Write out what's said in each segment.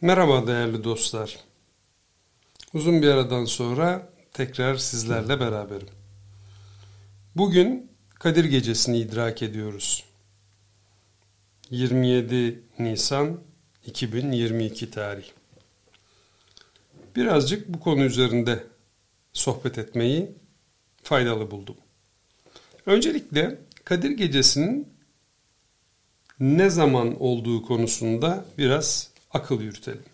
Merhaba değerli dostlar. Uzun bir aradan sonra tekrar sizlerle beraberim. Bugün Kadir Gecesi'ni idrak ediyoruz. 27 Nisan 2022 tarih. Birazcık bu konu üzerinde sohbet etmeyi faydalı buldum. Öncelikle Kadir Gecesi'nin ne zaman olduğu konusunda biraz akıl yürütelim.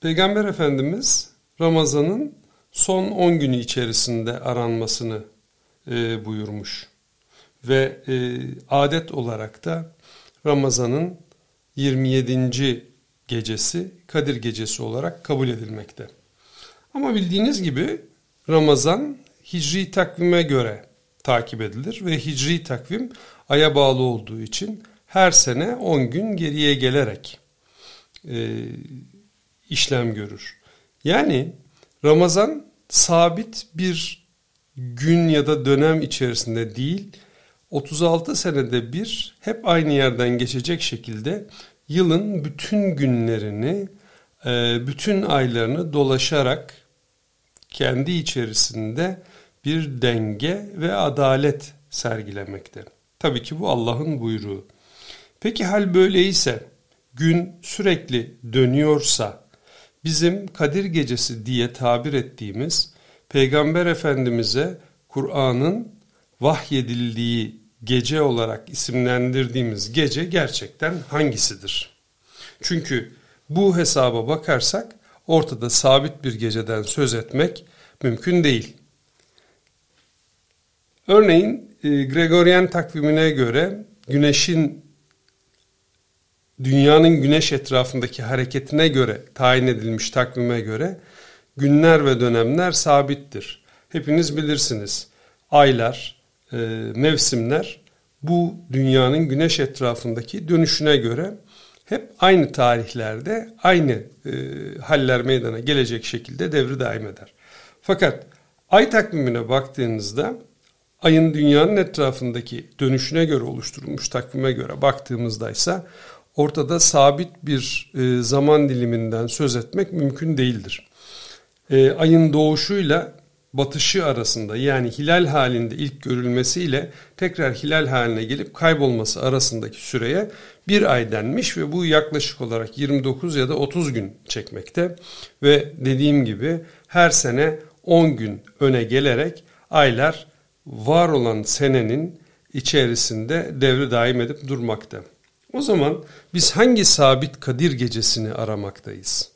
Peygamber Efendimiz Ramazan'ın son 10 günü içerisinde aranmasını e, buyurmuş. Ve e, adet olarak da Ramazan'ın 27. gecesi Kadir Gecesi olarak kabul edilmekte. Ama bildiğiniz gibi Ramazan Hicri takvime göre takip edilir ve Hicri takvim aya bağlı olduğu için her sene 10 gün geriye gelerek e, işlem görür. Yani Ramazan sabit bir gün ya da dönem içerisinde değil, 36 senede bir hep aynı yerden geçecek şekilde yılın bütün günlerini, e, bütün aylarını dolaşarak kendi içerisinde bir denge ve adalet sergilemekte. Tabii ki bu Allah'ın buyruğu. Peki hal böyleyse, gün sürekli dönüyorsa, bizim Kadir Gecesi diye tabir ettiğimiz Peygamber Efendimiz'e Kur'an'ın vahyedildiği gece olarak isimlendirdiğimiz gece gerçekten hangisidir? Çünkü bu hesaba bakarsak ortada sabit bir geceden söz etmek mümkün değil. Örneğin e, Gregorian takvimine göre güneşin dünyanın güneş etrafındaki hareketine göre tayin edilmiş takvime göre günler ve dönemler sabittir. Hepiniz bilirsiniz. Aylar, e, mevsimler bu dünyanın güneş etrafındaki dönüşüne göre hep aynı tarihlerde aynı e, haller meydana gelecek şekilde devri daim eder. Fakat ay takvimine baktığınızda ayın dünyanın etrafındaki dönüşüne göre oluşturulmuş takvime göre baktığımızda ise ortada sabit bir e, zaman diliminden söz etmek mümkün değildir. E, ayın doğuşuyla batışı arasında yani hilal halinde ilk görülmesiyle tekrar hilal haline gelip kaybolması arasındaki süreye bir ay denmiş ve bu yaklaşık olarak 29 ya da 30 gün çekmekte ve dediğim gibi her sene 10 gün öne gelerek aylar var olan senenin içerisinde devri daim edip durmakta. O zaman biz hangi sabit Kadir gecesini aramaktayız?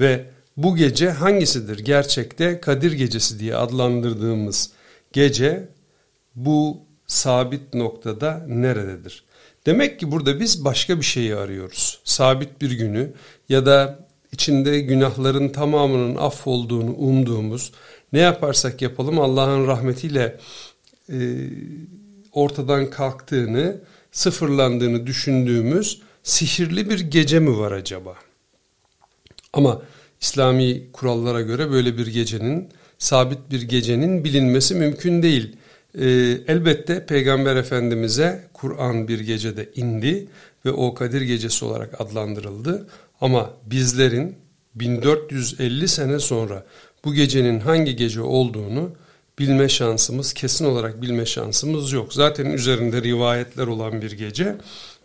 Ve bu gece hangisidir? Gerçekte Kadir gecesi diye adlandırdığımız gece bu sabit noktada nerededir? Demek ki burada biz başka bir şeyi arıyoruz. Sabit bir günü ya da içinde günahların tamamının affolduğunu umduğumuz ne yaparsak yapalım Allah'ın rahmetiyle e, ortadan kalktığını sıfırlandığını düşündüğümüz sihirli bir gece mi var acaba? Ama İslami kurallara göre böyle bir gecenin, sabit bir gecenin bilinmesi mümkün değil. Ee, elbette Peygamber Efendimiz'e Kur'an bir gecede indi ve o Kadir Gecesi olarak adlandırıldı. Ama bizlerin 1450 sene sonra bu gecenin hangi gece olduğunu bilme şansımız, kesin olarak bilme şansımız yok. Zaten üzerinde rivayetler olan bir gece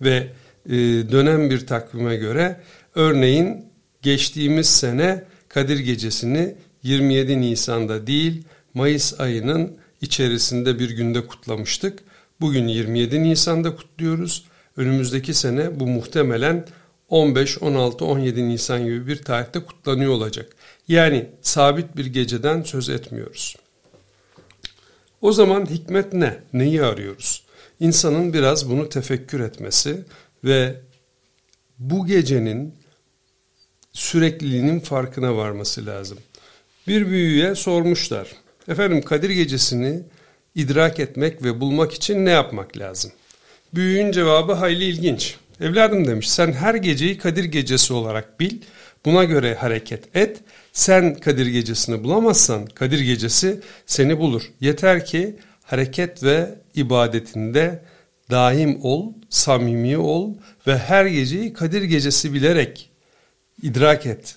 ve e, dönem bir takvime göre örneğin geçtiğimiz sene Kadir Gecesi'ni 27 Nisan'da değil Mayıs ayının içerisinde bir günde kutlamıştık. Bugün 27 Nisan'da kutluyoruz. Önümüzdeki sene bu muhtemelen 15, 16, 17 Nisan gibi bir tarihte kutlanıyor olacak. Yani sabit bir geceden söz etmiyoruz. O zaman hikmet ne? Neyi arıyoruz? İnsanın biraz bunu tefekkür etmesi ve bu gecenin sürekliliğinin farkına varması lazım. Bir büyüye sormuşlar. Efendim Kadir gecesini idrak etmek ve bulmak için ne yapmak lazım? Büyüğün cevabı hayli ilginç. Evladım demiş sen her geceyi Kadir gecesi olarak bil. Buna göre hareket et. Sen Kadir gecesini bulamazsan Kadir gecesi seni bulur. Yeter ki hareket ve ibadetinde daim ol, samimi ol ve her geceyi Kadir gecesi bilerek idrak et.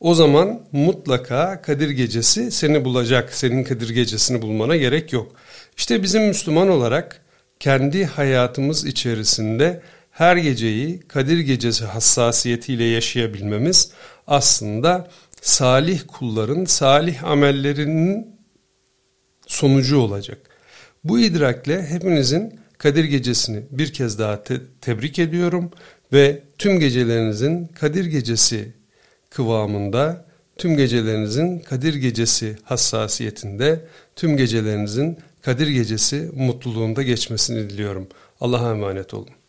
O zaman mutlaka Kadir gecesi seni bulacak. Senin Kadir gecesini bulmana gerek yok. İşte bizim Müslüman olarak kendi hayatımız içerisinde her geceyi Kadir gecesi hassasiyetiyle yaşayabilmemiz aslında salih kulların salih amellerinin sonucu olacak. Bu idrakle hepinizin Kadir Gecesi'ni bir kez daha te tebrik ediyorum ve tüm gecelerinizin Kadir Gecesi kıvamında, tüm gecelerinizin Kadir Gecesi hassasiyetinde, tüm gecelerinizin Kadir Gecesi mutluluğunda geçmesini diliyorum. Allah'a emanet olun.